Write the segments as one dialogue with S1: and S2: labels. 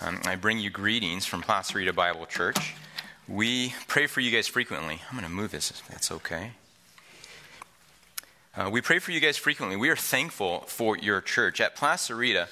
S1: Um, I bring you greetings from Placerita Bible Church. We pray for you guys frequently. I'm going to move this if that's okay. Uh, we pray for you guys frequently. We are thankful for your church. At Placerita,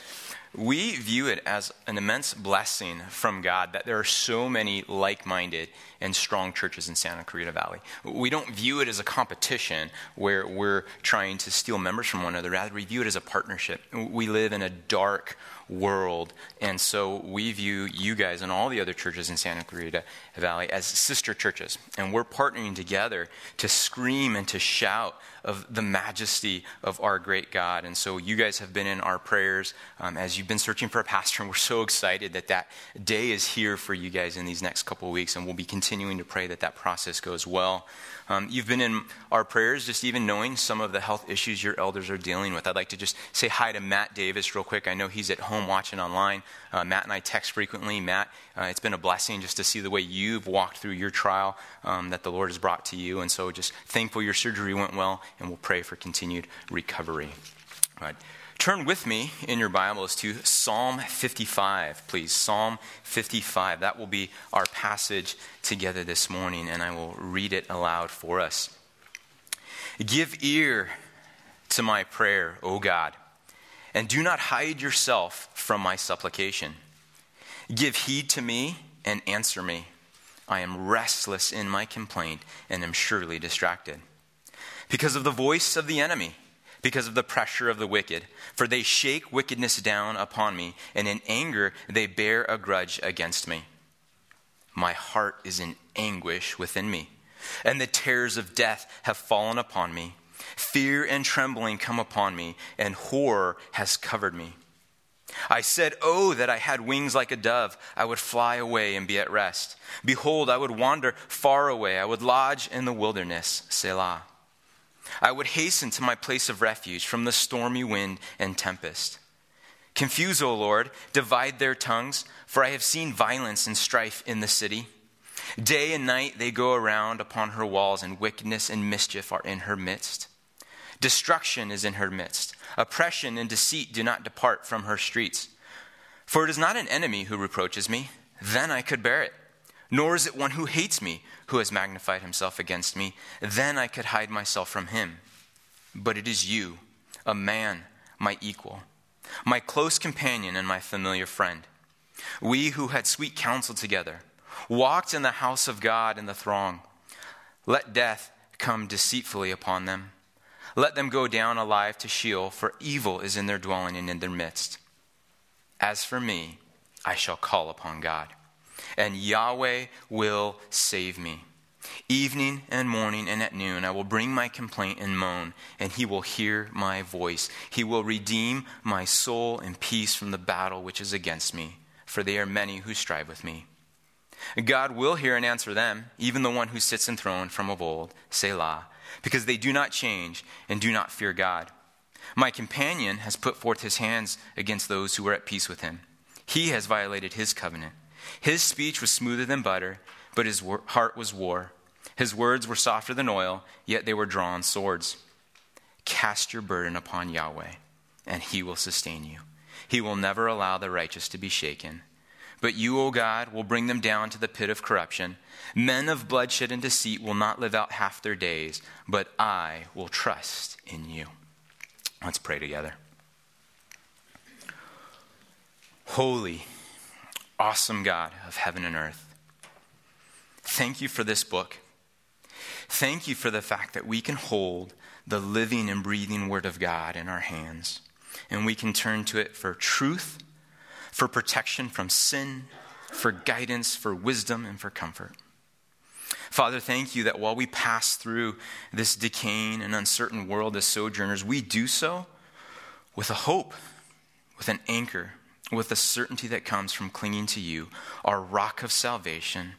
S1: we view it as an immense blessing from God that there are so many like minded and strong churches in Santa Clarita Valley. We don't view it as a competition where we're trying to steal members from one another. Rather, we view it as a partnership. We live in a dark, world. And so we view you guys and all the other churches in Santa Clarita Valley as sister churches. And we're partnering together to scream and to shout of the majesty of our great God. And so you guys have been in our prayers um, as you've been searching for a pastor. And we're so excited that that day is here for you guys in these next couple of weeks. And we'll be continuing to pray that that process goes well. Um, you've been in our prayers, just even knowing some of the health issues your elders are dealing with. I'd like to just say hi to Matt Davis real quick. I know he's at home watching online. Uh, Matt and I text frequently. Matt, uh, it's been a blessing just to see the way you've walked through your trial um, that the Lord has brought to you. And so just thankful your surgery went well, and we'll pray for continued recovery. All right. Turn with me in your Bibles to Psalm 55, please. Psalm 55. That will be our passage together this morning, and I will read it aloud for us. Give ear to my prayer, O God, and do not hide yourself from my supplication. Give heed to me and answer me. I am restless in my complaint and am surely distracted. Because of the voice of the enemy, because of the pressure of the wicked. For they shake wickedness down upon me, and in anger they bear a grudge against me. My heart is in anguish within me, and the terrors of death have fallen upon me. Fear and trembling come upon me, and horror has covered me. I said, Oh, that I had wings like a dove. I would fly away and be at rest. Behold, I would wander far away. I would lodge in the wilderness. Selah. I would hasten to my place of refuge from the stormy wind and tempest. Confuse, O Lord, divide their tongues, for I have seen violence and strife in the city. Day and night they go around upon her walls, and wickedness and mischief are in her midst. Destruction is in her midst. Oppression and deceit do not depart from her streets. For it is not an enemy who reproaches me, then I could bear it. Nor is it one who hates me who has magnified himself against me. Then I could hide myself from him. But it is you, a man, my equal, my close companion and my familiar friend. We who had sweet counsel together walked in the house of God in the throng. Let death come deceitfully upon them. Let them go down alive to Sheol, for evil is in their dwelling and in their midst. As for me, I shall call upon God and Yahweh will save me. Evening and morning and at noon, I will bring my complaint and moan, and he will hear my voice. He will redeem my soul in peace from the battle which is against me, for they are many who strive with me. God will hear and answer them, even the one who sits enthroned from of old, Selah, because they do not change and do not fear God. My companion has put forth his hands against those who are at peace with him. He has violated his covenant. His speech was smoother than butter, but his heart was war. His words were softer than oil, yet they were drawn swords. Cast your burden upon Yahweh, and he will sustain you. He will never allow the righteous to be shaken. But you, O God, will bring them down to the pit of corruption. Men of bloodshed and deceit will not live out half their days, but I will trust in you. Let's pray together. Holy awesome God of heaven and earth. Thank you for this book. Thank you for the fact that we can hold the living and breathing Word of God in our hands, and we can turn to it for truth, for protection from sin, for guidance, for wisdom, and for comfort. Father, thank you that while we pass through this decaying and uncertain world as sojourners, we do so with a hope, with an anchor, with the certainty that comes from clinging to you, our rock of salvation,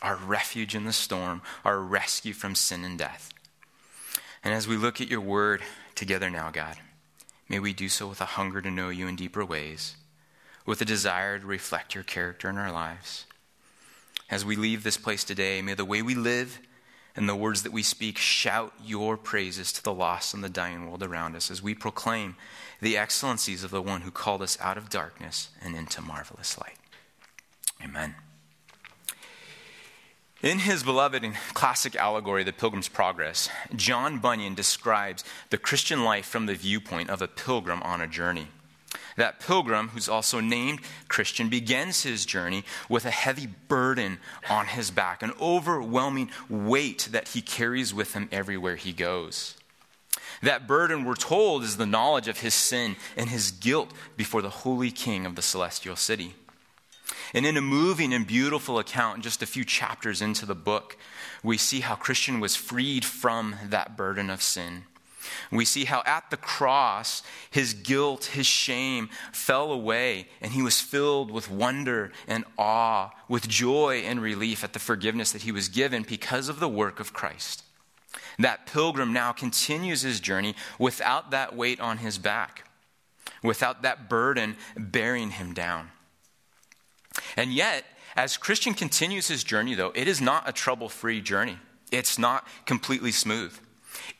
S1: our refuge in the storm, our rescue from sin and death. And as we look at your word together now, God, may we do so with a hunger to know you in deeper ways, with a desire to reflect your character in our lives. As we leave this place today, may the way we live and the words that we speak shout your praises to the lost and the dying world around us as we proclaim the excellencies of the one who called us out of darkness and into marvelous light. Amen. In his beloved and classic allegory, The Pilgrim's Progress, John Bunyan describes the Christian life from the viewpoint of a pilgrim on a journey. That pilgrim, who's also named Christian, begins his journey with a heavy burden on his back, an overwhelming weight that he carries with him everywhere he goes. That burden, we're told, is the knowledge of his sin and his guilt before the holy king of the celestial city. And in a moving and beautiful account, just a few chapters into the book, we see how Christian was freed from that burden of sin. We see how at the cross, his guilt, his shame fell away, and he was filled with wonder and awe, with joy and relief at the forgiveness that he was given because of the work of Christ. That pilgrim now continues his journey without that weight on his back, without that burden bearing him down. And yet, as Christian continues his journey, though, it is not a trouble free journey. It's not completely smooth.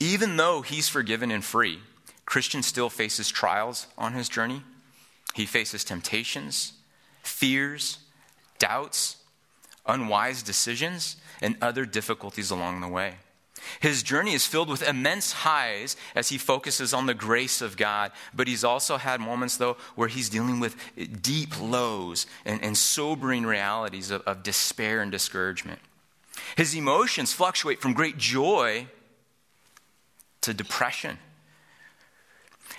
S1: Even though he's forgiven and free, Christian still faces trials on his journey. He faces temptations, fears, doubts, unwise decisions, and other difficulties along the way. His journey is filled with immense highs as he focuses on the grace of God, but he's also had moments, though, where he's dealing with deep lows and, and sobering realities of, of despair and discouragement. His emotions fluctuate from great joy to depression.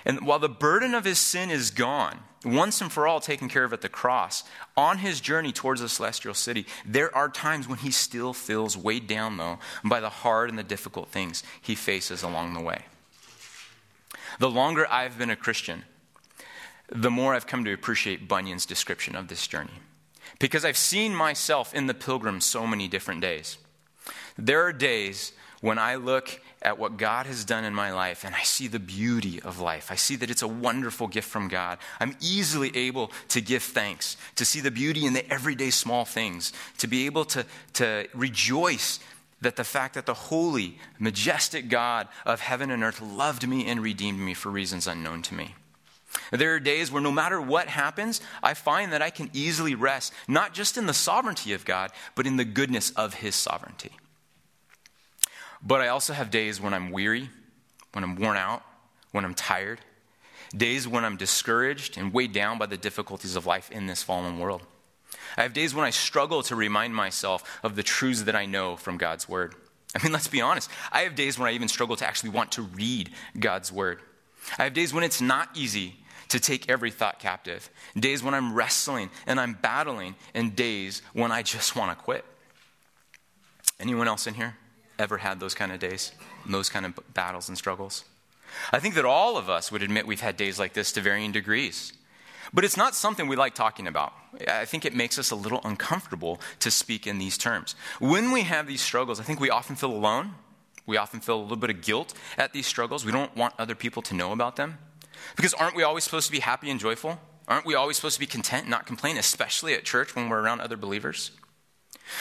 S1: And while the burden of his sin is gone, once and for all taken care of at the cross, on his journey towards the celestial city, there are times when he still feels weighed down, though, by the hard and the difficult things he faces along the way. The longer I've been a Christian, the more I've come to appreciate Bunyan's description of this journey. Because I've seen myself in the pilgrim so many different days. There are days when I look at what God has done in my life and I see the beauty of life. I see that it's a wonderful gift from God. I'm easily able to give thanks, to see the beauty in the everyday small things, to be able to, to rejoice that the fact that the holy, majestic God of heaven and earth loved me and redeemed me for reasons unknown to me. There are days where no matter what happens, I find that I can easily rest, not just in the sovereignty of God, but in the goodness of His sovereignty. But I also have days when I'm weary, when I'm worn out, when I'm tired, days when I'm discouraged and weighed down by the difficulties of life in this fallen world. I have days when I struggle to remind myself of the truths that I know from God's Word. I mean, let's be honest. I have days when I even struggle to actually want to read God's Word. I have days when it's not easy to take every thought captive, days when I'm wrestling and I'm battling, and days when I just want to quit. Anyone else in here? Ever had those kind of days, and those kind of battles and struggles? I think that all of us would admit we've had days like this to varying degrees. But it's not something we like talking about. I think it makes us a little uncomfortable to speak in these terms. When we have these struggles, I think we often feel alone. We often feel a little bit of guilt at these struggles. We don't want other people to know about them. Because aren't we always supposed to be happy and joyful? Aren't we always supposed to be content and not complain, especially at church when we're around other believers?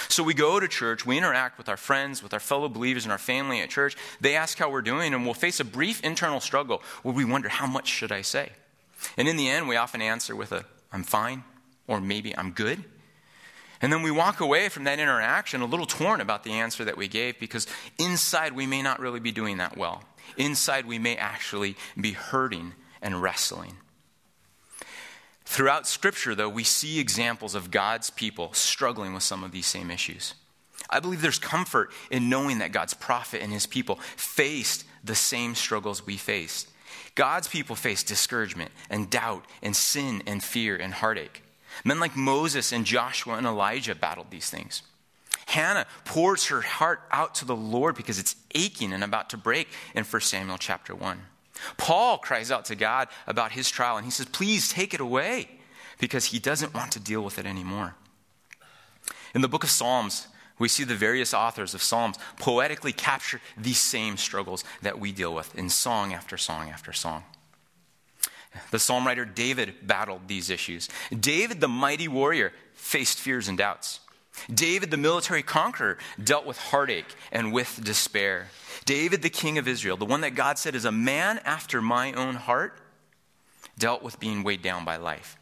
S1: So we go to church, we interact with our friends, with our fellow believers and our family at church. They ask how we're doing, and we'll face a brief internal struggle where we wonder, how much should I say? And in the end, we often answer with a, I'm fine, or maybe I'm good. And then we walk away from that interaction a little torn about the answer that we gave because inside we may not really be doing that well. Inside we may actually be hurting and wrestling. Throughout Scripture, though, we see examples of God's people struggling with some of these same issues. I believe there's comfort in knowing that God's prophet and his people faced the same struggles we faced. God's people faced discouragement and doubt and sin and fear and heartache. Men like Moses and Joshua and Elijah battled these things. Hannah pours her heart out to the Lord because it's aching and about to break in 1 Samuel chapter 1. Paul cries out to God about his trial and he says, Please take it away because he doesn't want to deal with it anymore. In the book of Psalms, we see the various authors of Psalms poetically capture these same struggles that we deal with in song after song after song. The psalm writer David battled these issues. David, the mighty warrior, faced fears and doubts. David, the military conqueror, dealt with heartache and with despair. David, the king of Israel, the one that God said is a man after my own heart, dealt with being weighed down by life.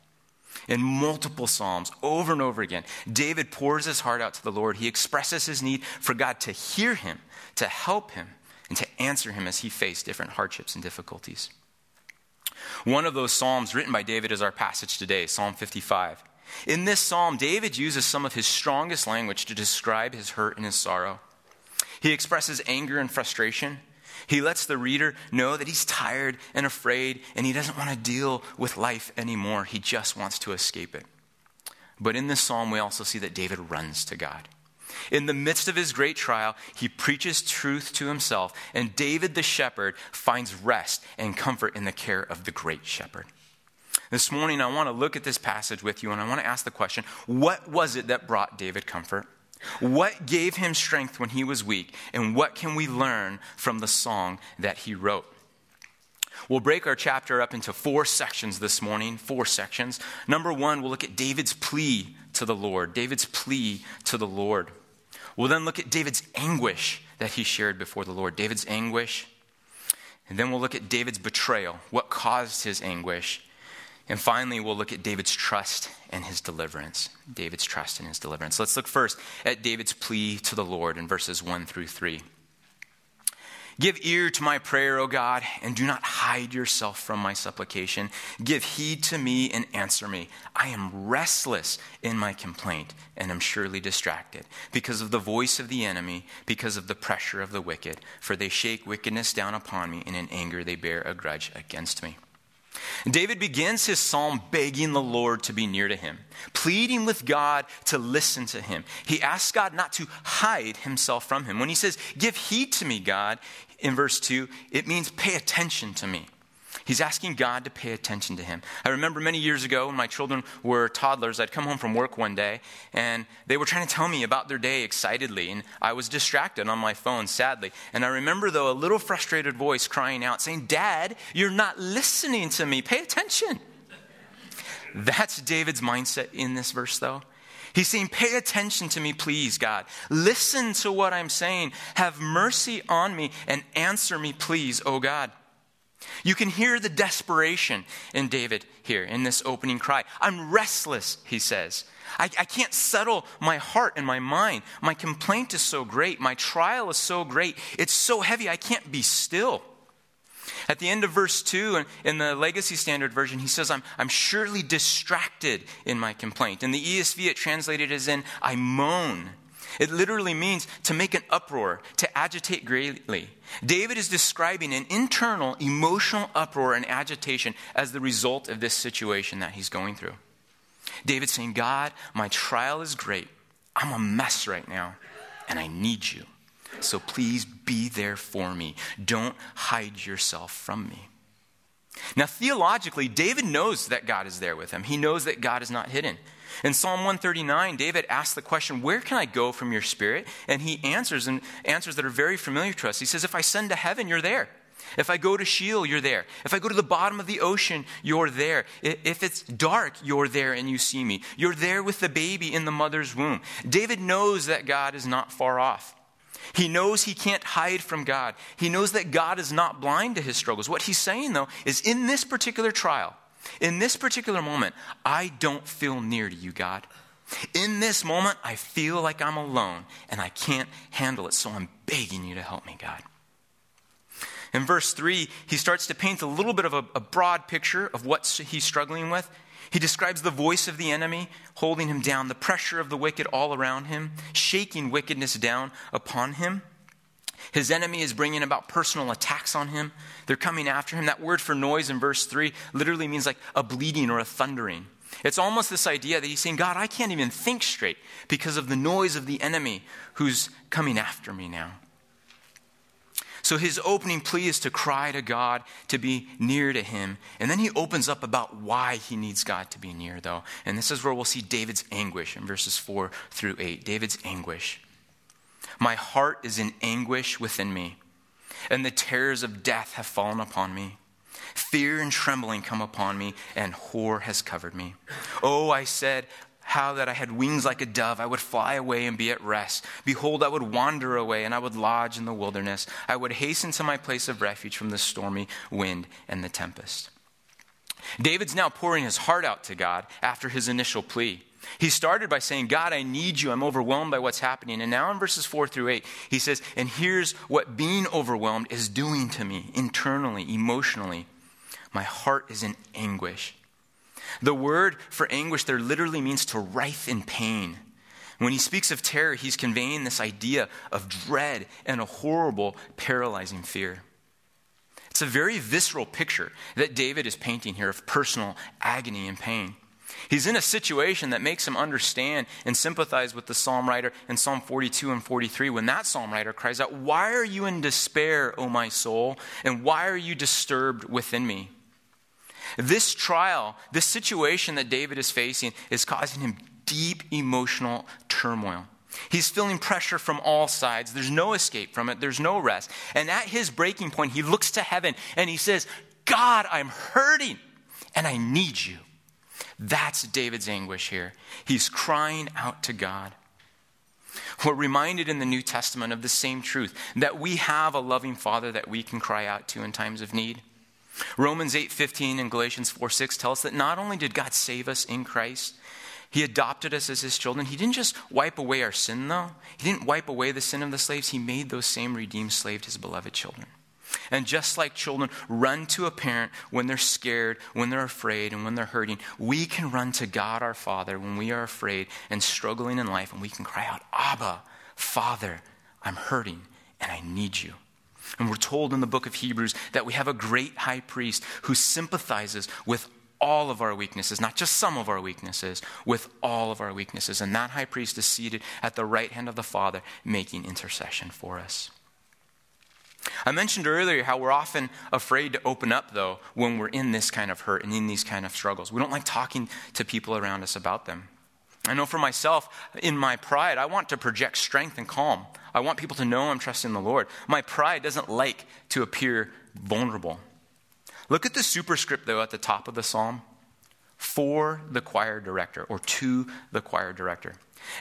S1: In multiple Psalms, over and over again, David pours his heart out to the Lord. He expresses his need for God to hear him, to help him, and to answer him as he faced different hardships and difficulties. One of those Psalms written by David is our passage today, Psalm 55. In this psalm, David uses some of his strongest language to describe his hurt and his sorrow. He expresses anger and frustration. He lets the reader know that he's tired and afraid and he doesn't want to deal with life anymore. He just wants to escape it. But in this psalm, we also see that David runs to God. In the midst of his great trial, he preaches truth to himself, and David the shepherd finds rest and comfort in the care of the great shepherd. This morning, I want to look at this passage with you, and I want to ask the question what was it that brought David comfort? What gave him strength when he was weak? And what can we learn from the song that he wrote? We'll break our chapter up into four sections this morning, four sections. Number one, we'll look at David's plea to the Lord. David's plea to the Lord. We'll then look at David's anguish that he shared before the Lord. David's anguish. And then we'll look at David's betrayal, what caused his anguish. And finally, we'll look at David's trust and his deliverance. David's trust and his deliverance. Let's look first at David's plea to the Lord in verses 1 through 3. Give ear to my prayer, O God, and do not hide yourself from my supplication. Give heed to me and answer me. I am restless in my complaint and am surely distracted because of the voice of the enemy, because of the pressure of the wicked. For they shake wickedness down upon me, and in anger they bear a grudge against me. David begins his psalm begging the Lord to be near to him, pleading with God to listen to him. He asks God not to hide himself from him. When he says, Give heed to me, God, in verse 2, it means pay attention to me. He's asking God to pay attention to him. I remember many years ago when my children were toddlers, I'd come home from work one day and they were trying to tell me about their day excitedly, and I was distracted on my phone, sadly. And I remember, though, a little frustrated voice crying out, saying, Dad, you're not listening to me. Pay attention. That's David's mindset in this verse, though. He's saying, Pay attention to me, please, God. Listen to what I'm saying. Have mercy on me and answer me, please, oh God. You can hear the desperation in David here in this opening cry. I'm restless, he says. I, I, can't settle my heart and my mind. My complaint is so great. My trial is so great. It's so heavy, I can't be still. At the end of verse 2, in the Legacy Standard Version, he says, I'm, I'm surely distracted in my complaint. In the ESV, it translated as in, I moan it literally means to make an uproar, to agitate greatly. David is describing an internal emotional uproar and agitation as the result of this situation that he's going through. David's saying, God, my trial is great. I'm a mess right now, and I need you. So please be there for me. Don't hide yourself from me. Now, theologically, David knows that God is there with him. He knows that God is not hidden. In Psalm 139, David asks the question, Where can I go from your spirit? And he answers, and answers that are very familiar to us. He says, If I send to heaven, you're there. If I go to Sheol, you're there. If I go to the bottom of the ocean, you're there. If it's dark, you're there and you see me. You're there with the baby in the mother's womb. David knows that God is not far off. He knows he can't hide from God. He knows that God is not blind to his struggles. What he's saying, though, is in this particular trial, in this particular moment, I don't feel near to you, God. In this moment, I feel like I'm alone and I can't handle it, so I'm begging you to help me, God. In verse 3, he starts to paint a little bit of a, a, broad picture of what he's struggling with. He describes the voice of the enemy holding him down, the pressure of the wicked all around him, shaking wickedness down upon him. His enemy is bringing about personal attacks on him. They're coming after him. That word for noise in verse 3 literally means like a bleeding or a thundering. It's almost this idea that he's saying, God, I can't even think straight because of the noise of the enemy who's coming after me now. So his opening plea is to cry to God, to be near to him. And then he opens up about why he needs God to be near, though. And this is where we'll see David's anguish in verses 4 through 8. David's anguish. My heart is in anguish within me, and the terrors of death have fallen upon me. Fear and trembling come upon me, and horror has covered me. Oh, I said, how that I had wings like a dove, I would fly away and be at rest. Behold, I would wander away, and I would lodge in the wilderness. I would hasten to my place of refuge from the stormy wind and the tempest. David's now pouring his heart out to God after his initial plea. He started by saying, God, I need you. I'm overwhelmed by what's happening. And now in verses 4 through 8, he says, And here's what being overwhelmed is doing to me internally, emotionally. My heart is in anguish. The word for anguish there literally means to writhe in pain. When he speaks of terror, he's conveying this idea of dread and a horrible, paralyzing fear. It's a very visceral picture that David is painting here of personal agony and pain. He's in a situation that makes him understand and sympathize with the psalm writer in Psalm 42 and 43 when that psalm writer cries out, Why are you in despair, O my soul? And why are you disturbed within me? This trial, this situation that David is facing, is causing him deep emotional turmoil. He's feeling pressure from all sides. There's no escape from it, there's no rest. And at his breaking point, he looks to heaven and he says, God, I'm hurting and I need you. That's David's anguish here. He's crying out to God. We're reminded in the New Testament of the same truth that we have a loving Father that we can cry out to in times of need. Romans 8:15 and Galatians 4:6 tell us that not only did God save us in Christ, he adopted us as his children. He didn't just wipe away our sin though. He didn't wipe away the sin of the slaves. He made those same redeemed slaves his beloved children. And just like children run to a parent when they're scared, when they're afraid, and when they're hurting, we can run to God our Father when we are afraid and struggling in life, and we can cry out, Abba, Father, I'm hurting and I need you. And we're told in the book of Hebrews that we have a great high priest who sympathizes with all of our weaknesses, not just some of our weaknesses, with all of our weaknesses. And that high priest is seated at the right hand of the Father, making intercession for us. I mentioned earlier how we're often afraid to open up, though, when we're in this kind of hurt and in these kind of struggles. We don't like talking to people around us about them. I know for myself, in my pride, I want to project strength and calm. I want people to know I'm trusting the Lord. My pride doesn't like to appear vulnerable. Look at the superscript, though, at the top of the psalm for the choir director or to the choir director.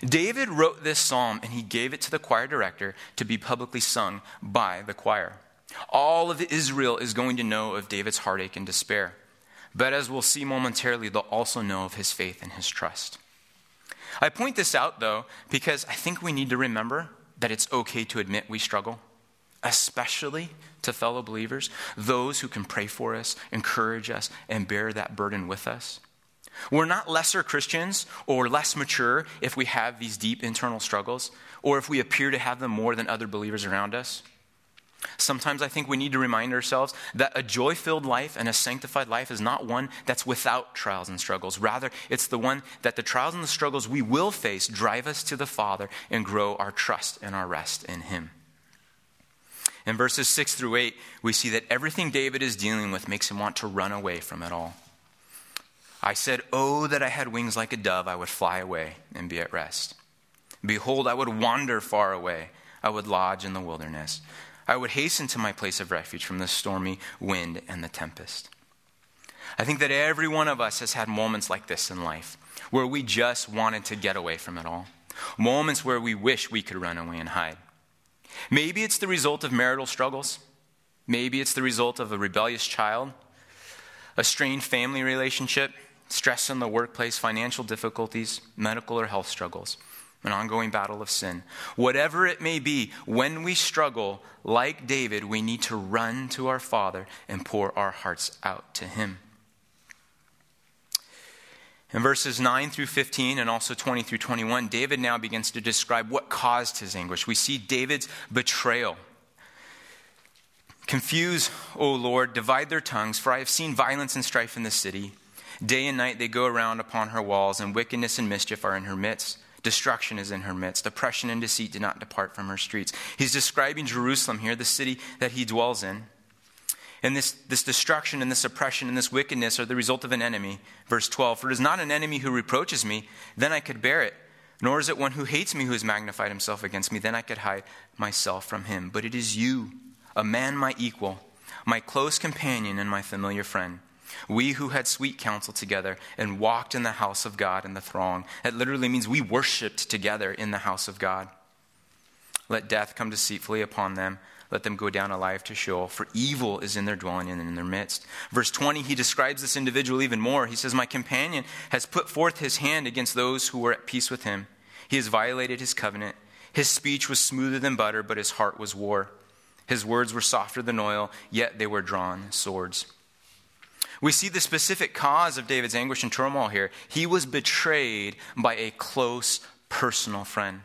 S1: David wrote this psalm and he gave it to the choir director to be publicly sung by the choir. All of Israel is going to know of David's heartache and despair. But as we'll see momentarily, they'll also know of his faith and his trust. I point this out, though, because I think we need to remember that it's okay to admit we struggle, especially to fellow believers, those who can pray for us, encourage us, and bear that burden with us. We're not lesser Christians or less mature if we have these deep internal struggles or if we appear to have them more than other believers around us. Sometimes I think we need to remind ourselves that a joy filled life and a sanctified life is not one that's without trials and struggles. Rather, it's the one that the trials and the struggles we will face drive us to the Father and grow our trust and our rest in Him. In verses 6 through 8, we see that everything David is dealing with makes him want to run away from it all. I said, Oh, that I had wings like a dove, I would fly away and be at rest. Behold, I would wander far away, I would lodge in the wilderness. I would hasten to my place of refuge from the stormy wind and the tempest. I think that every one of us has had moments like this in life where we just wanted to get away from it all. Moments where we wish we could run away and hide. Maybe it's the result of marital struggles. Maybe it's the result of a rebellious child, a strained family relationship, stress in the workplace, financial difficulties, medical or health struggles, an ongoing battle of sin. Whatever it may be, when we struggle, like David, we need to run to our Father and pour our hearts out to Him. In verses 9 through 15 and also 20 through 21, David now begins to describe what caused his anguish. We see David's betrayal. Confuse, O Lord, divide their tongues, for I have seen violence and strife in the city. Day and night they go around upon her walls, and wickedness and mischief are in her midst. Destruction is in her midst. Oppression and deceit do not depart from her streets. He's describing Jerusalem here, the city that he dwells in. And this, this destruction and this oppression and this wickedness are the result of an enemy. Verse 12 For it is not an enemy who reproaches me, then I could bear it. Nor is it one who hates me who has magnified himself against me, then I could hide myself from him. But it is you, a man my equal, my close companion and my familiar friend we who had sweet counsel together and walked in the house of God in the throng. It literally means we worshiped together in the house of God. Let death come deceitfully upon them, let them go down alive to Sheol, for evil is in their dwelling and in their midst. Verse 20, he describes this individual even more. He says, My companion has put forth his hand against those who were at peace with him. He has violated his covenant. His speech was smoother than butter, but his heart was war. His words were softer than oil, yet they were drawn swords. We see the specific cause of David's anguish and turmoil here. He was betrayed by a close personal friend.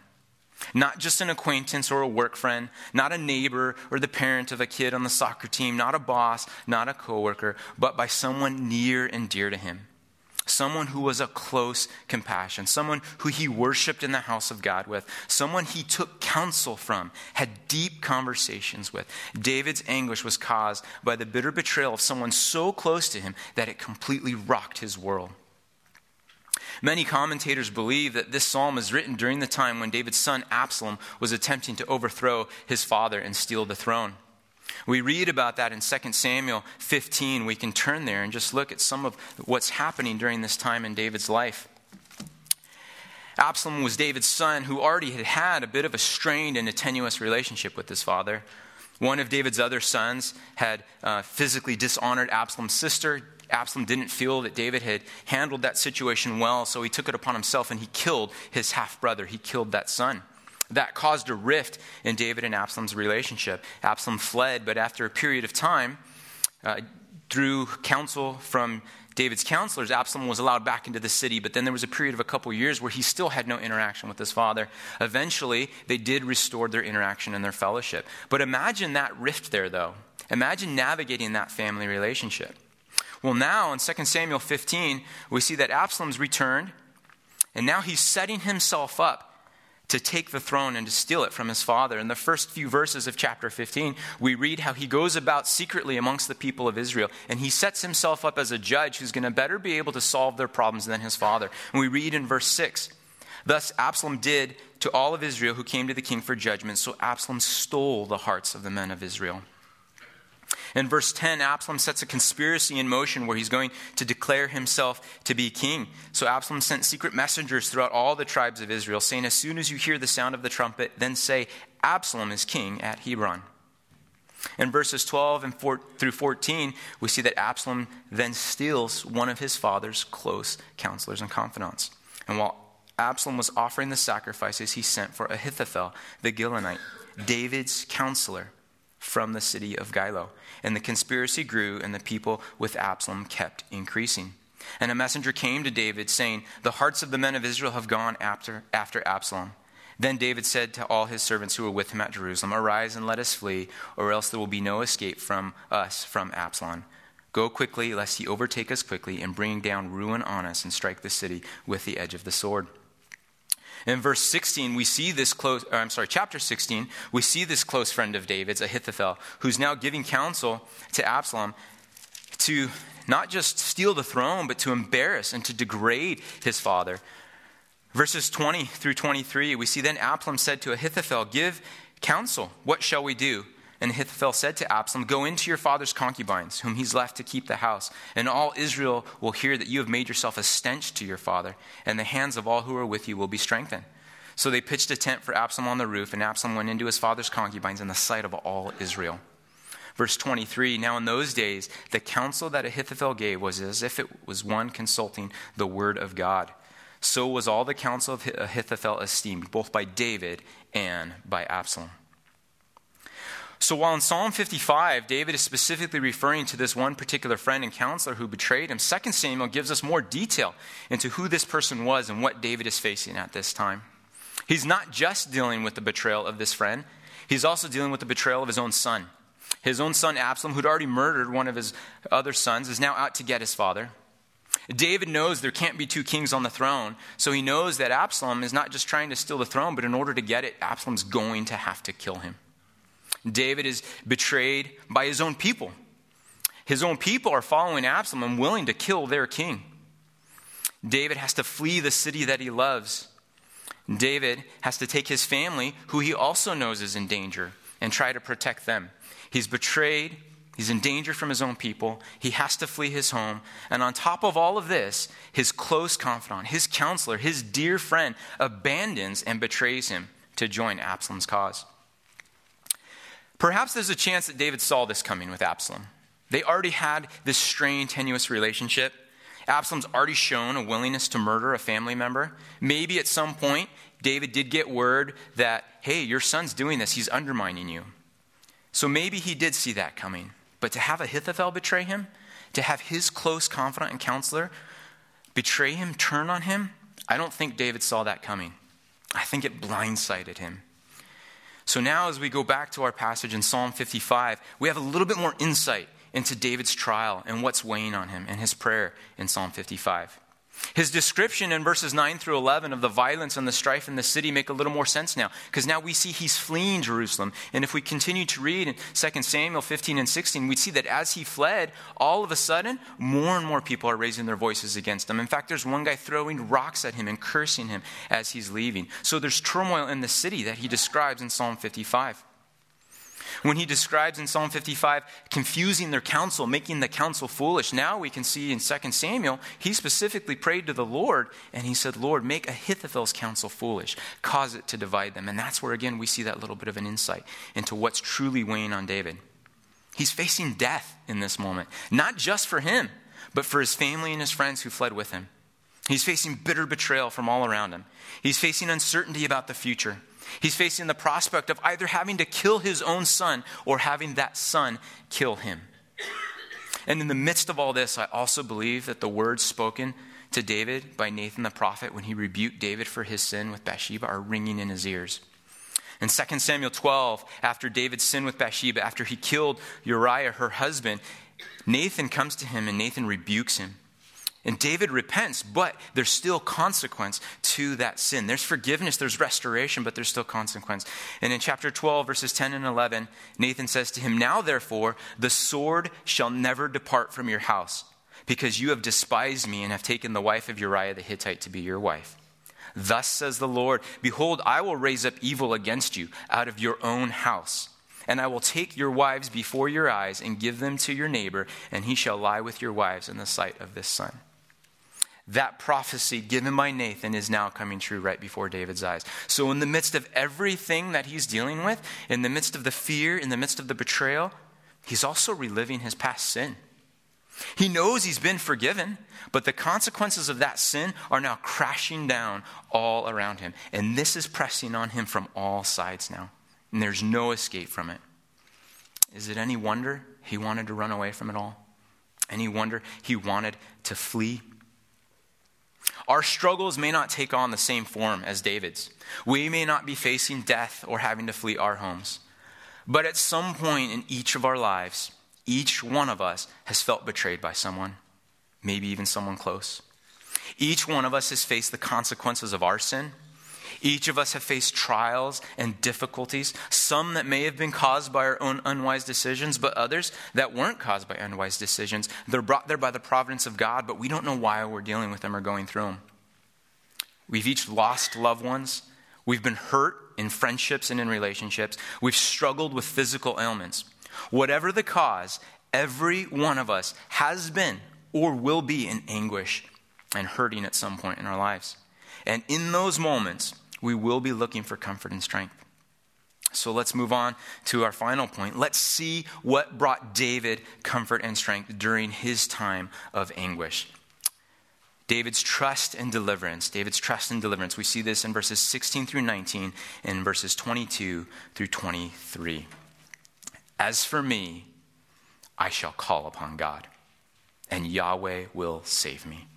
S1: Not just an acquaintance or a work friend, not a neighbor or the parent of a kid on the soccer team, not a boss, not a coworker, but by someone near and dear to him. Someone who was a close compassion, someone who he worshiped in the house of God with, someone he took counsel from, had deep conversations with. David's anguish was caused by the bitter betrayal of someone so close to him that it completely rocked his world. Many commentators believe that this psalm is written during the time when David's son Absalom was attempting to overthrow his father and steal the throne. We read about that in 2 Samuel 15. We can turn there and just look at some of what's happening during this time in David's life. Absalom was David's son who already had had a bit of a strained and a tenuous relationship with his father. One of David's other sons had uh, physically dishonored Absalom's sister. Absalom didn't feel that David had handled that situation well, so he took it upon himself and he killed his half brother. He killed that son. That caused a rift in David and Absalom's relationship. Absalom fled, but after a period of time, uh, through counsel from David's counselors, Absalom was allowed back into the city, but then there was a period of a couple years where he still had no interaction with his father. Eventually, they did restore their interaction and their fellowship. But imagine that rift there, though. Imagine navigating that family relationship. Well, now in 2 Samuel 15, we see that Absalom's returned, and now he's setting himself up to take the throne and to steal it from his father. In the first few verses of chapter 15, we read how he goes about secretly amongst the people of Israel, and he sets himself up as a judge who's going to better be able to solve their problems than his father. And we read in verse 6 Thus Absalom did to all of Israel who came to the king for judgment, so Absalom stole the hearts of the men of Israel. In verse 10, Absalom sets a conspiracy in motion where he's going to declare himself to be king. So Absalom sent secret messengers throughout all the tribes of Israel, saying, As soon as you hear the sound of the trumpet, then say, Absalom is king at Hebron. In verses 12 and 4, through 14, we see that Absalom then steals one of his father's close counselors and confidants. And while Absalom was offering the sacrifices, he sent for Ahithophel, the Gilonite, David's counselor from the city of Giloh. And the conspiracy grew, and the people with Absalom kept increasing. And a messenger came to David, saying, The hearts of the men of Israel have gone after, after Absalom. Then David said to all his servants who were with him at Jerusalem, Arise and let us flee, or else there will be no escape from us from Absalom. Go quickly, lest he overtake us quickly and bring down ruin on us and strike the city with the edge of the sword. In verse 16, we see this close, I'm sorry, chapter 16, we see this close friend of David's, Ahithophel, who's now giving counsel to Absalom to not just steal the throne, but to embarrass and to degrade his father. Verses 20 through 23, we see then Absalom said to Ahithophel, Give counsel, what shall we do? And Ahithophel said to Absalom, Go into your father's concubines, whom he's left to keep the house, and all Israel will hear that you have made yourself a stench to your father, and the hands of all who are with you will be strengthened. So they pitched a tent for Absalom on the roof, and Absalom went into his father's concubines in the sight of all Israel. Verse 23 Now in those days, the counsel that Ahithophel gave was as if it was one consulting the word of God. So was all the counsel of Ahithophel esteemed, both by David and by Absalom. So while in Psalm 55, David is specifically referring to this one particular friend and counselor who betrayed him, 2 Samuel gives us more detail into who this person was and what David is facing at this time. He's not just dealing with the betrayal of this friend, he's also dealing with the betrayal of his own son. His own son Absalom, who'd already murdered one of his other sons, is now out to get his father. David knows there can't be two kings on the throne, so he knows that Absalom is not just trying to steal the throne, but in order to get it, Absalom's going to have to kill him. David is betrayed by his own people. His own people are following Absalom and willing to kill their king. David has to flee the city that he loves. David has to take his family, who he also knows is in danger, and try to protect them. He's betrayed. He's in danger from his own people. He has to flee his home. And on top of all of this, his close confidant, his counselor, his dear friend abandons and betrays him to join Absalom's cause. Perhaps there's a chance that David saw this coming with Absalom. They already had this strained, tenuous relationship. Absalom's already shown a willingness to murder a family member. Maybe at some point, David did get word that, hey, your son's doing this, he's undermining you. So maybe he did see that coming. But to have Ahithophel betray him, to have his close confidant and counselor betray him, turn on him, I don't think David saw that coming. I think it blindsided him. So now, as we go back to our passage in Psalm 55, we have a little bit more insight into David's trial and what's weighing on him and his prayer in Psalm 55. His description in verses 9 through 11 of the violence and the strife in the city make a little more sense now, because now we see he's fleeing Jerusalem. And if we continue to read in 2 Samuel 15 and 16, we see that as he fled, all of a sudden, more and more people are raising their voices against him. In fact, there's one guy throwing rocks at him and cursing him as he's leaving. So there's turmoil in the city that he describes in Psalm 55. When he describes in Psalm 55 confusing their counsel, making the counsel foolish, now we can see in 2 Samuel, he specifically prayed to the Lord and he said, Lord, make Ahithophel's counsel foolish, cause it to divide them. And that's where, again, we see that little bit of an insight into what's truly weighing on David. He's facing death in this moment, not just for him, but for his family and his friends who fled with him. He's facing bitter betrayal from all around him. He's facing uncertainty about the future. He's facing the prospect of either having to kill his own son or having that son kill him. And in the midst of all this, I also believe that the words spoken to David by Nathan the prophet when he rebuked David for his sin with Bathsheba are ringing in his ears. In 2 Samuel 12, after David's sin with Bathsheba, after he killed Uriah, her husband, Nathan comes to him and Nathan rebukes him. And David repents, but there's still consequence to that sin. There's forgiveness, there's restoration, but there's still consequence. And in chapter 12, verses 10 and 11, Nathan says to him, Now therefore, the sword shall never depart from your house, because you have despised me and have taken the wife of Uriah the Hittite to be your wife. Thus says the Lord Behold, I will raise up evil against you out of your own house. And I will take your wives before your eyes and give them to your neighbor, and he shall lie with your wives in the sight of this son that prophecy given by Nathan is now coming true right before David's eyes. So, in the midst of everything that he's dealing with, in the midst of the fear, in the midst of the betrayal, he's also reliving his past sin. He knows he's been forgiven, but the consequences of that sin are now crashing down all around him. And this is pressing on him from all sides now. And there's no escape from it. Is it any wonder he wanted to run away from it all? Any wonder he wanted to flee? Our struggles may not take on the same form as David's. We may not be facing death or having to flee our homes. But at some point in each of our lives, each one of us has felt betrayed by someone, maybe even someone close. Each one of us has faced the consequences of our sin each of us have faced trials and difficulties, some that may have been caused by our own unwise decisions, but others that weren't caused by unwise decisions. They're brought there by the providence of God, but we don't know why we're dealing with them or going through them. We've each lost loved ones. We've been hurt in friendships and in relationships. We've struggled with physical ailments. Whatever the cause, every one of us has been or will be in anguish and hurting at some point in our lives. And in those moments, we will be looking for comfort and strength. So let's move on to our final point. Let's see what brought David comfort and strength during his time of anguish. David's trust and deliverance. David's trust and deliverance. We see this in verses 16 through 19 and verses 22 through 23. As for me, I shall call upon God, and Yahweh will save me.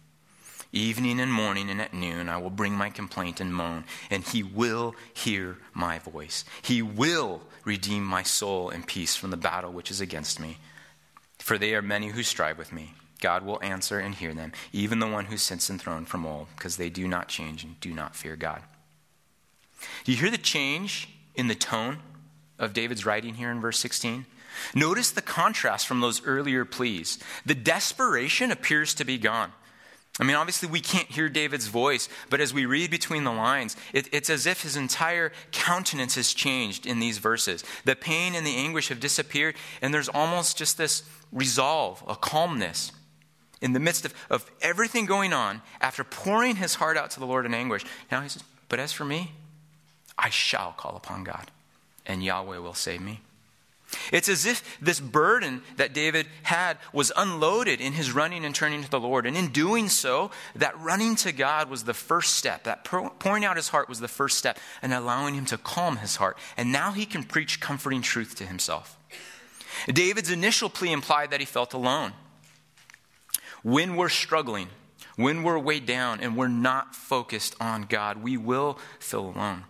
S1: Evening and morning and at noon, I will bring my complaint and moan, and he will hear my voice. He will redeem my soul in peace from the battle which is against me. For they are many who strive with me. God will answer and hear them, even the one who sits enthroned from old, because they do not change and do not fear God. Do you hear the change in the tone of David's writing here in verse 16? Notice the contrast from those earlier pleas. The desperation appears to be gone. I mean, obviously, we can't hear David's voice, but as we read between the lines, it, it's as if his entire countenance has changed in these verses. The pain and the anguish have disappeared, and there's almost just this resolve, a calmness. In the midst of, of everything going on, after pouring his heart out to the Lord in anguish, now he says, But as for me, I shall call upon God, and Yahweh will save me. It's as if this burden that David had was unloaded in his running and turning to the Lord. And in doing so, that running to God was the first step. That pouring out his heart was the first step and allowing him to calm his heart. And now he can preach comforting truth to himself. David's initial plea implied that he felt alone. When we're struggling, when we're weighed down and we're not focused on God, we will feel alone.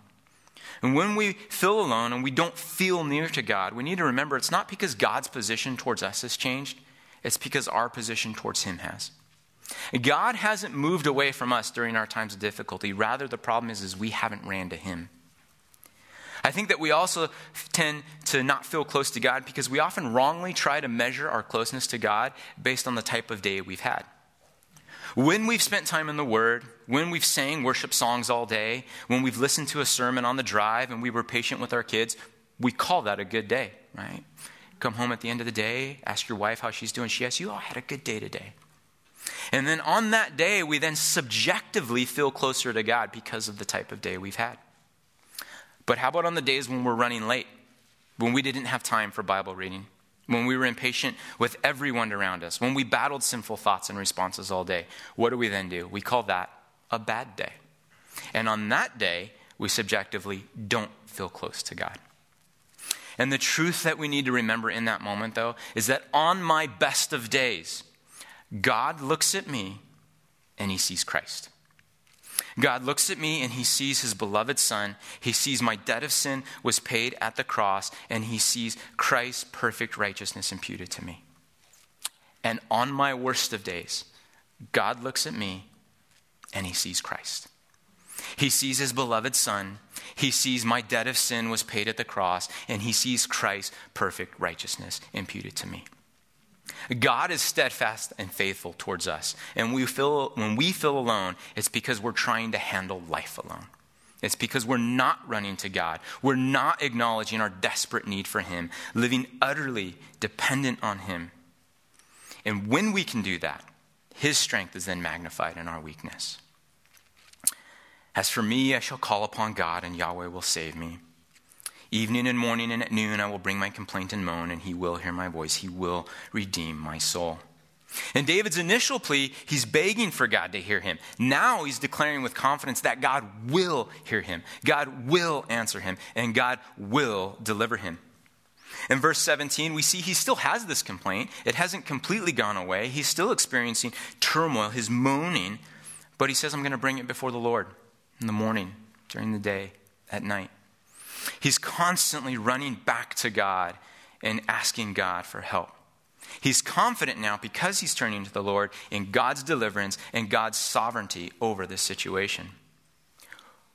S1: And when we feel alone and we don't feel near to God, we need to remember it's not because God's position towards us has changed, it's because our position towards Him has. God hasn't moved away from us during our times of difficulty. Rather, the problem is, is we haven't ran to Him. I think that we also tend to not feel close to God because we often wrongly try to measure our closeness to God based on the type of day we've had. When we've spent time in the Word, when we've sang worship songs all day, when we've listened to a sermon on the drive and we were patient with our kids, we call that a good day, right? Come home at the end of the day, ask your wife how she's doing. She asks you, Oh, I had a good day today. And then on that day, we then subjectively feel closer to God because of the type of day we've had. But how about on the days when we're running late, when we didn't have time for Bible reading? when we were impatient with everyone around us, when we battled sinful thoughts and responses all day, what do we then do? We call that a bad day. And on that day, we subjectively don't feel close to God. And the truth that we need to remember in that moment, though, is that on my best of days, God looks at me and he sees Christ. God looks at me and he sees his beloved son. He sees my debt of sin was paid at the cross, and he sees Christ's perfect righteousness imputed to me. And on my worst of days, God looks at me and he sees Christ. He sees his beloved son. He sees my debt of sin was paid at the cross, and he sees Christ's perfect righteousness imputed to me. God is steadfast and faithful towards us. And we feel, when we feel alone, it's because we're trying to handle life alone. It's because we're not running to God. We're not acknowledging our desperate need for Him, living utterly dependent on Him. And when we can do that, His strength is then magnified in our weakness. As for me, I shall call upon God, and Yahweh will save me. Evening and morning and at noon I will bring my complaint and moan, and he will hear my voice. He will redeem my soul. In David's initial plea, he's begging for God to hear him. Now he's declaring with confidence that God will hear him, God will answer him, and God will deliver him. In verse 17, we see he still has this complaint. It hasn't completely gone away. He's still experiencing turmoil, his moaning, but he says, I'm going to bring it before the Lord in the morning, during the day, at night. He's constantly running back to God and asking God for help. He's confident now because he's turning to the Lord in God's deliverance and God's sovereignty over this situation.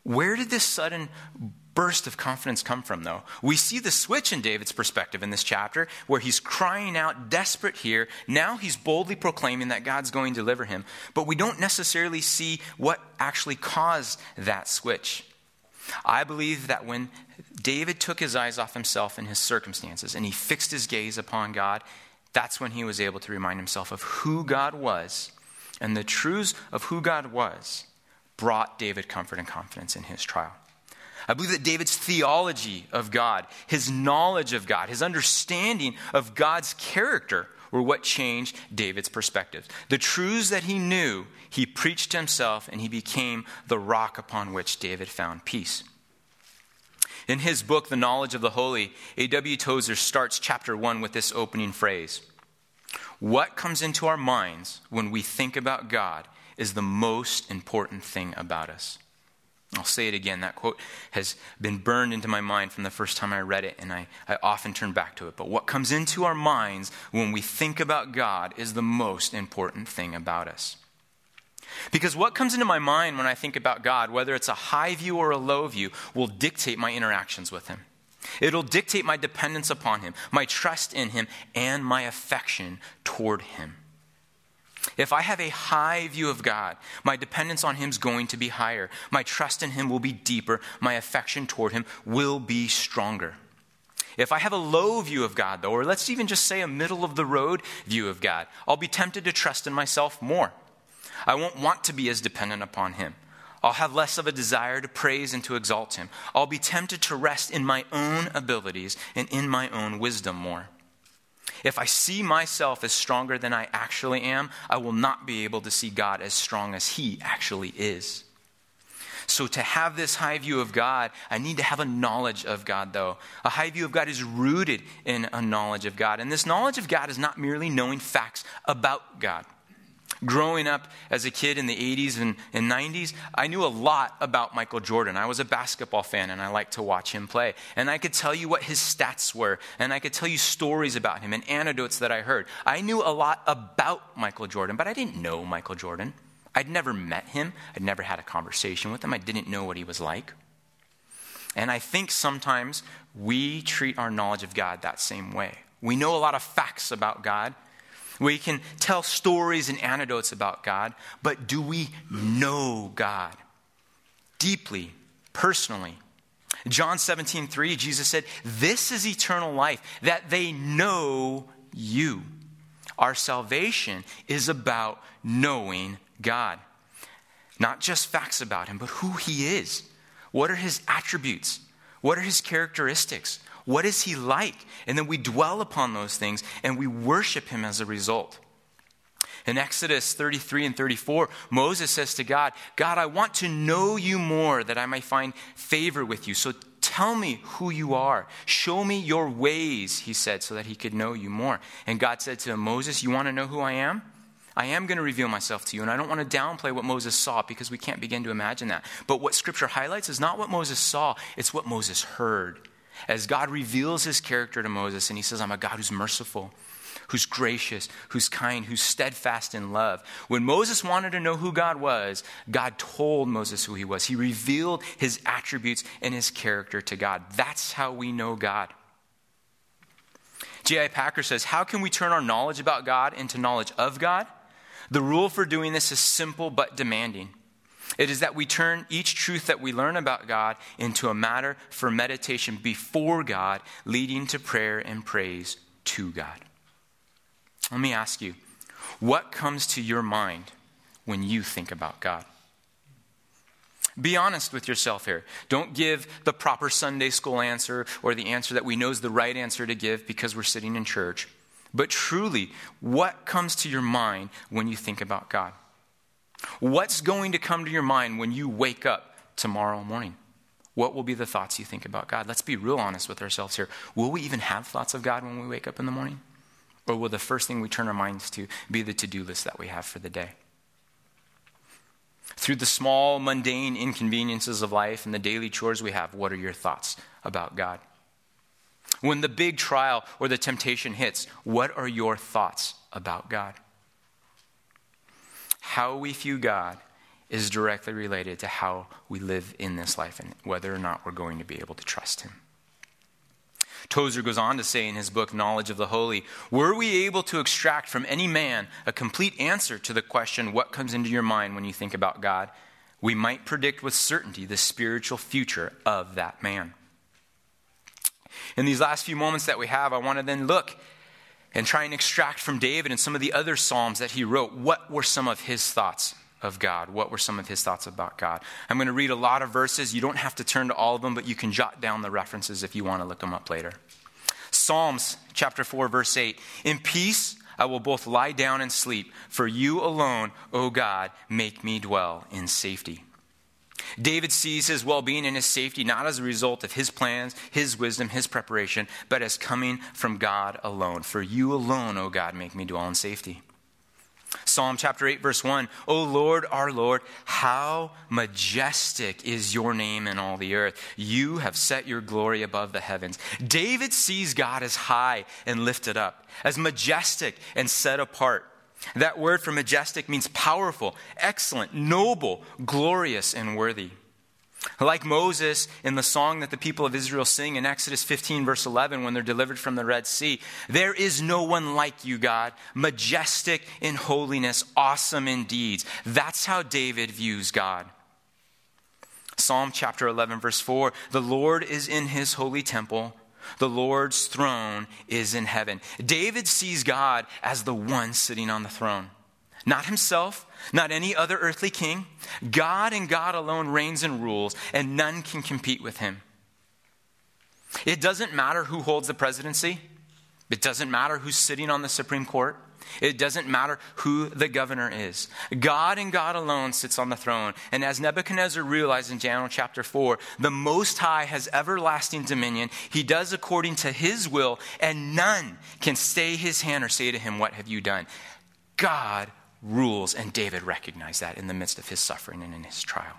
S1: Where did this sudden burst of confidence come from, though? We see the switch in David's perspective in this chapter, where he's crying out, desperate here. Now he's boldly proclaiming that God's going to deliver him. But we don't necessarily see what actually caused that switch. I believe that when David took his eyes off himself and his circumstances and he fixed his gaze upon God, that's when he was able to remind himself of who God was. And the truths of who God was brought David comfort and confidence in his trial. I believe that David's theology of God, his knowledge of God, his understanding of God's character were what changed David's perspective. The truths that he knew, he preached to himself, and he became the rock upon which David found peace. In his book, The Knowledge of the Holy, A.W. Tozer starts chapter 1 with this opening phrase What comes into our minds when we think about God is the most important thing about us. I'll say it again. That quote has been burned into my mind from the first time I read it, and I, I often turn back to it. But what comes into our minds when we think about God is the most important thing about us. Because what comes into my mind when I think about God, whether it's a high view or a low view, will dictate my interactions with Him. It'll dictate my dependence upon Him, my trust in Him, and my affection toward Him. If I have a high view of God, my dependence on Him is going to be higher. My trust in Him will be deeper. My affection toward Him will be stronger. If I have a low view of God, though, or let's even just say a middle of the road view of God, I'll be tempted to trust in myself more. I won't want to be as dependent upon Him. I'll have less of a desire to praise and to exalt him. I'll be tempted to rest in my own abilities and in my own wisdom more. If I see myself as stronger than I actually am, I will not be able to see God as strong as he actually is. So, to have this high view of God, I need to have a knowledge of God, though. A high view of God is rooted in a knowledge of God. And this knowledge of God is not merely knowing facts about God. Growing up as a kid in the 80s and, and 90s, I knew a lot about Michael Jordan. I was a basketball fan and I liked to watch him play. And I could tell you what his stats were, and I could tell you stories about him and anecdotes that I heard. I knew a lot about Michael Jordan, but I didn't know Michael Jordan. I'd never met him, I'd never had a conversation with him, I didn't know what he was like. And I think sometimes we treat our knowledge of God that same way. We know a lot of facts about God. We can tell stories and anecdotes about God, but do we know God deeply, personally? John 17, 3, Jesus said, This is eternal life, that they know you. Our salvation is about knowing God. Not just facts about him, but who he is. What are his attributes? What are his characteristics? What is he like? And then we dwell upon those things and we worship him as a result. In Exodus 33 and 34, Moses says to God, God, I want to know you more that I may find favor with you. So tell me who you are. Show me your ways, he said, so that he could know you more. And God said to him, Moses, you want to know who I am? I am going to reveal myself to you, and I don't want to downplay what Moses saw because we can't begin to imagine that. But what Scripture highlights is not what Moses saw, it's what Moses heard. As God reveals his character to Moses, and he says, I'm a God who's merciful, who's gracious, who's kind, who's steadfast in love. When Moses wanted to know who God was, God told Moses who he was. He revealed his attributes and his character to God. That's how we know God. J.I. Packer says, How can we turn our knowledge about God into knowledge of God? The rule for doing this is simple but demanding. It is that we turn each truth that we learn about God into a matter for meditation before God, leading to prayer and praise to God. Let me ask you what comes to your mind when you think about God? Be honest with yourself here. Don't give the proper Sunday school answer or the answer that we know is the right answer to give because we're sitting in church. But truly, what comes to your mind when you think about God? What's going to come to your mind when you wake up tomorrow morning? What will be the thoughts you think about God? Let's be real honest with ourselves here. Will we even have thoughts of God when we wake up in the morning? Or will the first thing we turn our minds to be the to do list that we have for the day? Through the small, mundane inconveniences of life and the daily chores we have, what are your thoughts about God? When the big trial or the temptation hits, what are your thoughts about God? How we view God is directly related to how we live in this life and whether or not we're going to be able to trust Him. Tozer goes on to say in his book, Knowledge of the Holy, were we able to extract from any man a complete answer to the question, What comes into your mind when you think about God? we might predict with certainty the spiritual future of that man. In these last few moments that we have, I want to then look and try and extract from David and some of the other Psalms that he wrote what were some of his thoughts of God? What were some of his thoughts about God? I'm going to read a lot of verses. You don't have to turn to all of them, but you can jot down the references if you want to look them up later. Psalms chapter 4, verse 8 In peace I will both lie down and sleep, for you alone, O God, make me dwell in safety. David sees his well being and his safety not as a result of his plans, his wisdom, his preparation, but as coming from God alone. For you alone, O God, make me dwell in safety. Psalm chapter 8, verse 1 O Lord, our Lord, how majestic is your name in all the earth. You have set your glory above the heavens. David sees God as high and lifted up, as majestic and set apart. That word for majestic means powerful, excellent, noble, glorious, and worthy. Like Moses in the song that the people of Israel sing in Exodus 15, verse 11, when they're delivered from the Red Sea There is no one like you, God, majestic in holiness, awesome in deeds. That's how David views God. Psalm chapter 11, verse 4 The Lord is in his holy temple. The Lord's throne is in heaven. David sees God as the one sitting on the throne, Not himself, not any other earthly king. God and God alone reigns and rules, and none can compete with him. It doesn't matter who holds the presidency, it doesn't matter who's sitting on the Supreme Court. It doesn't matter who the governor is. God and God alone sits on the throne. And as Nebuchadnezzar realized in Daniel chapter 4, the Most High has everlasting dominion. He does according to his will, and none can stay his hand or say to him, What have you done? God rules, and David recognized that in the midst of his suffering and in his trial.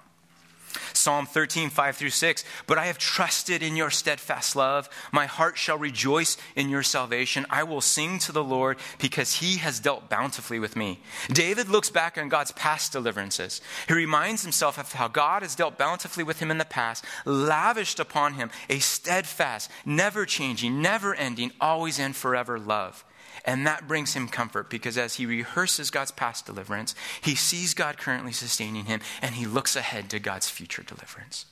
S1: Psalm 13, 5 through 6. But I have trusted in your steadfast love. My heart shall rejoice in your salvation. I will sing to the Lord because he has dealt bountifully with me. David looks back on God's past deliverances. He reminds himself of how God has dealt bountifully with him in the past, lavished upon him a steadfast, never changing, never ending, always and forever love. And that brings him comfort because as he rehearses God's past deliverance, he sees God currently sustaining him and he looks ahead to God's future deliverance.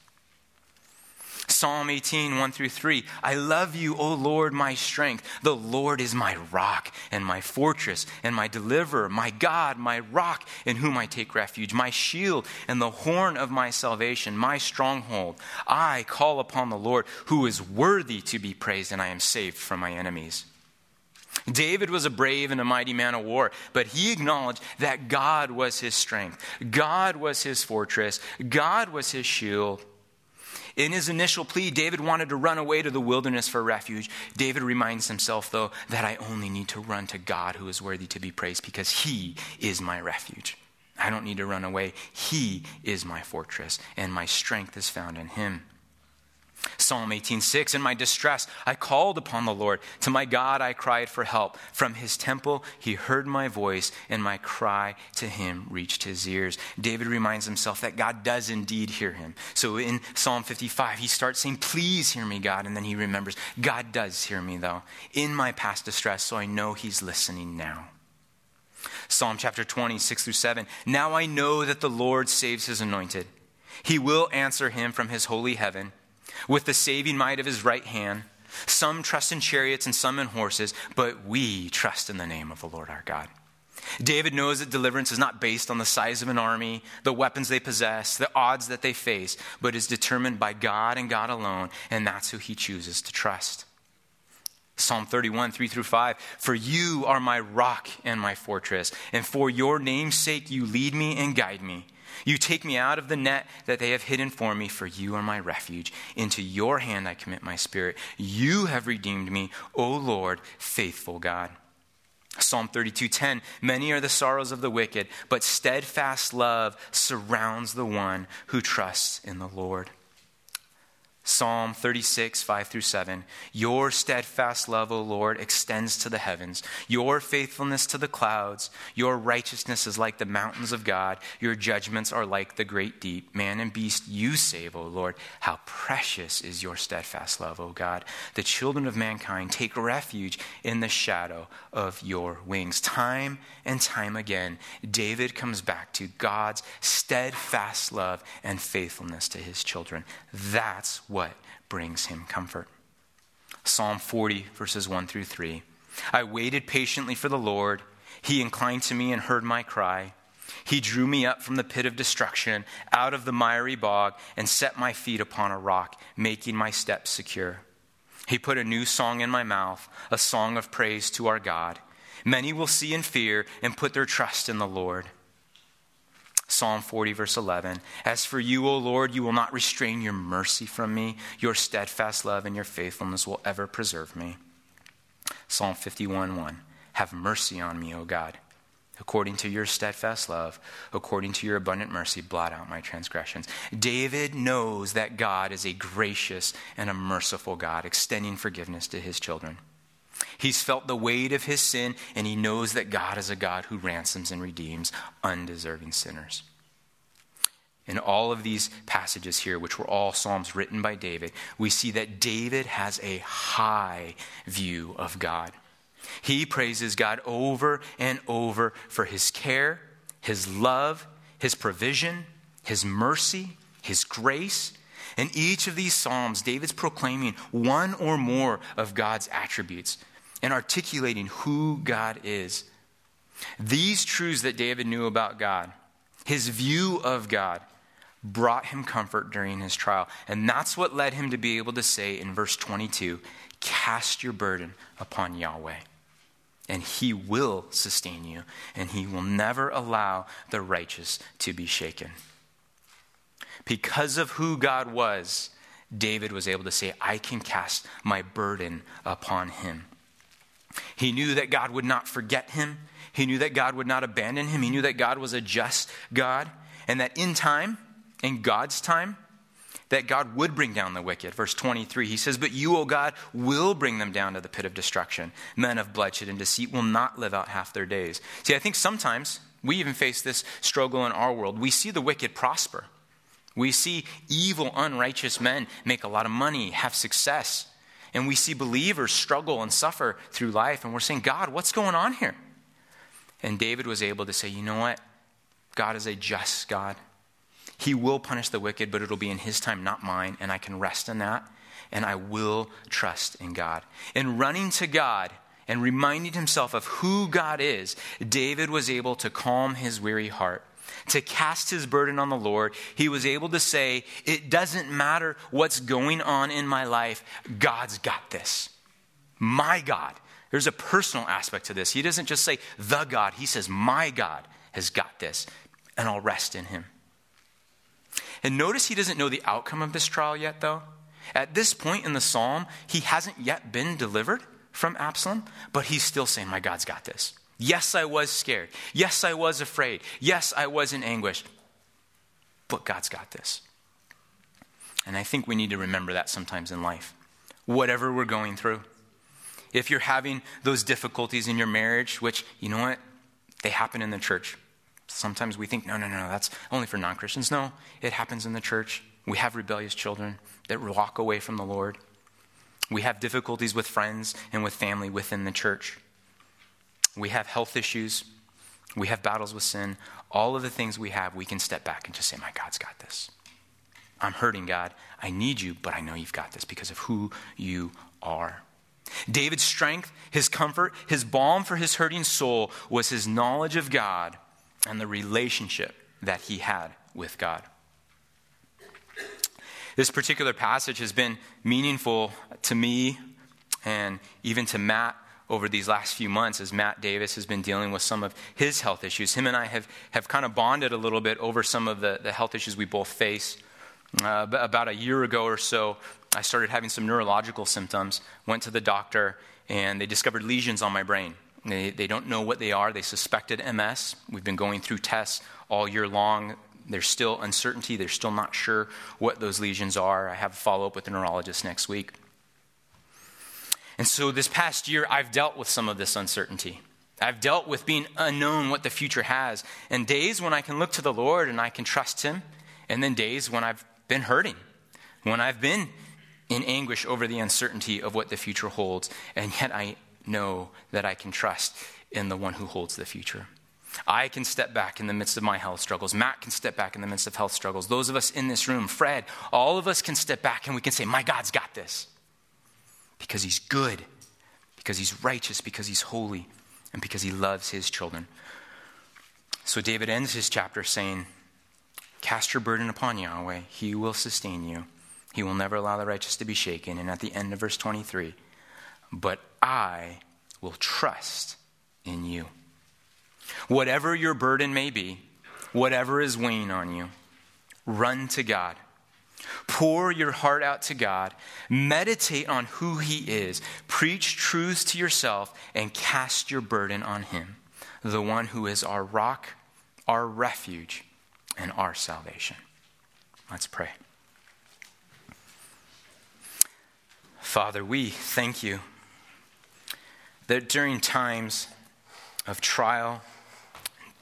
S1: Psalm 18, 1 through 3. I love you, O Lord, my strength. The Lord is my rock and my fortress and my deliverer, my God, my rock in whom I take refuge, my shield and the horn of my salvation, my stronghold. I call upon the Lord who is worthy to be praised, and I am saved from my enemies. David was a brave and a mighty man of war, but he acknowledged that God was his strength, God was his fortress, God was his shield. In his initial plea, David wanted to run away to the wilderness for refuge. David reminds himself, though, that I only need to run to God who is worthy to be praised because he is my refuge. I don't need to run away. He is my fortress, and my strength is found in him. Psalm 18:6 In my distress I called upon the Lord. To my God I cried for help. From his temple he heard my voice and my cry to him reached his ears. David reminds himself that God does indeed hear him. So in Psalm 55 he starts saying please hear me God and then he remembers God does hear me though in my past distress so I know he's listening now. Psalm chapter 20 6 through 7 Now I know that the Lord saves his anointed. He will answer him from his holy heaven with the saving might of his right hand. Some trust in chariots and some in horses, but we trust in the name of the Lord our God. David knows that deliverance is not based on the size of an army, the weapons they possess, the odds that they face, but is determined by God and God alone, and that's who he chooses to trust. Psalm 31, 3 through 5. For you are my rock and my fortress, and for your name's sake you lead me and guide me. You take me out of the net that they have hidden for me, for you are my refuge. Into your hand I commit my spirit. You have redeemed me, O Lord, faithful God. Psalm 32:10 Many are the sorrows of the wicked, but steadfast love surrounds the one who trusts in the Lord. Psalm 36, 5 through 7. Your steadfast love, O Lord, extends to the heavens, your faithfulness to the clouds. Your righteousness is like the mountains of God, your judgments are like the great deep. Man and beast you save, O Lord. How precious is your steadfast love, O God. The children of mankind take refuge in the shadow of your wings. Time and time again, David comes back to God's steadfast love and faithfulness to his children. That's what brings him comfort. Psalm 40, verses 1 through 3. I waited patiently for the Lord. He inclined to me and heard my cry. He drew me up from the pit of destruction, out of the miry bog, and set my feet upon a rock, making my steps secure. He put a new song in my mouth, a song of praise to our God. Many will see and fear and put their trust in the Lord. Psalm 40, verse 11. As for you, O Lord, you will not restrain your mercy from me. Your steadfast love and your faithfulness will ever preserve me. Psalm 51, 1. Have mercy on me, O God. According to your steadfast love, according to your abundant mercy, blot out my transgressions. David knows that God is a gracious and a merciful God, extending forgiveness to his children. He's felt the weight of his sin, and he knows that God is a God who ransoms and redeems undeserving sinners. In all of these passages here, which were all Psalms written by David, we see that David has a high view of God. He praises God over and over for his care, his love, his provision, his mercy, his grace. In each of these Psalms, David's proclaiming one or more of God's attributes and articulating who God is. These truths that David knew about God, his view of God, brought him comfort during his trial. And that's what led him to be able to say in verse 22 Cast your burden upon Yahweh, and he will sustain you, and he will never allow the righteous to be shaken. Because of who God was, David was able to say, I can cast my burden upon him. He knew that God would not forget him. He knew that God would not abandon him. He knew that God was a just God and that in time, in God's time, that God would bring down the wicked. Verse 23, he says, But you, O God, will bring them down to the pit of destruction. Men of bloodshed and deceit will not live out half their days. See, I think sometimes we even face this struggle in our world. We see the wicked prosper. We see evil, unrighteous men make a lot of money, have success. And we see believers struggle and suffer through life. And we're saying, God, what's going on here? And David was able to say, you know what? God is a just God. He will punish the wicked, but it'll be in his time, not mine. And I can rest in that. And I will trust in God. In running to God and reminding himself of who God is, David was able to calm his weary heart to cast his burden on the Lord, he was able to say, It doesn't matter what's going on in my life, God's got this. My God. There's a personal aspect to this. He doesn't just say, The God, he says, My God has got this, and I'll rest in him. And notice he doesn't know the outcome of this trial yet, though. At this point in the psalm, he hasn't yet been delivered from Absalom, but he's still saying, My God's got this. Yes, I was scared. Yes, I was afraid. Yes, I was in anguish. But God's got this. And I think we need to remember that sometimes in life. Whatever we're going through. If you're having those difficulties in your marriage, which, you know what? They happen in the church. Sometimes we think, no, no, no, that's only for non Christians. No, it happens in the church. We have rebellious children that walk away from the Lord. We have difficulties with friends and with family within the church. We have health issues. We have battles with sin. All of the things we have, we can step back and just say, My God's got this. I'm hurting, God. I need you, but I know you've got this because of who you are. David's strength, his comfort, his balm for his hurting soul was his knowledge of God and the relationship that he had with God. This particular passage has been meaningful to me and even to Matt over these last few months as Matt Davis has been dealing with some of his health issues. Him and I have, have kind of bonded a little bit over some of the, the health issues we both face. Uh, about a year ago or so, I started having some neurological symptoms, went to the doctor, and they discovered lesions on my brain. They, they don't know what they are. They suspected MS. We've been going through tests all year long. There's still uncertainty. They're still not sure what those lesions are. I have a follow up with the neurologist next week. And so this past year, I've dealt with some of this uncertainty. I've dealt with being unknown what the future has, and days when I can look to the Lord and I can trust Him, and then days when I've been hurting, when I've been in anguish over the uncertainty of what the future holds, and yet I know that I can trust in the one who holds the future. I can step back in the midst of my health struggles. Matt can step back in the midst of health struggles. Those of us in this room, Fred, all of us can step back and we can say, My God's got this because he's good, because he's righteous, because he's holy, and because he loves his children. So David ends his chapter saying, Cast your burden upon Yahweh, he will sustain you. He will never allow the righteous to be shaken. And at the end of verse 23, but I will trust in you. Whatever your burden may be, whatever is weighing on you, run to God. Pour your heart out to God. Meditate on who He is. Preach truths to yourself and cast your burden on Him, the one who is our rock, our refuge, and our salvation. Let's pray. Father, we thank you that during times of trial,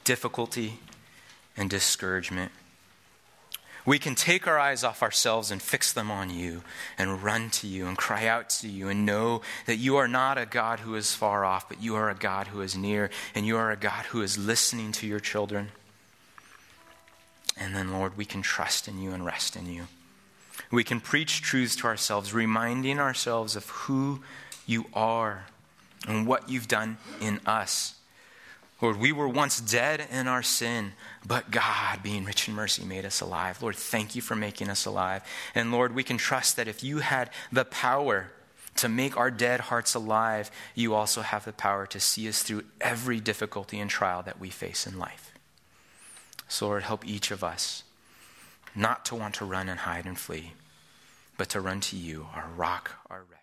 S1: difficulty, and discouragement, we can take our eyes off ourselves and fix them on you and run to you and cry out to you and know that you are not a God who is far off, but you are a God who is near and you are a God who is listening to your children. And then, Lord, we can trust in you and rest in you. We can preach truths to ourselves, reminding ourselves of who you are and what you've done in us. Lord, we were once dead in our sin, but God, being rich in mercy, made us alive. Lord, thank you for making us alive. And Lord, we can trust that if you had the power to make our dead hearts alive, you also have the power to see us through every difficulty and trial that we face in life. So, Lord, help each of us not to want to run and hide and flee, but to run to you, our rock, our refuge.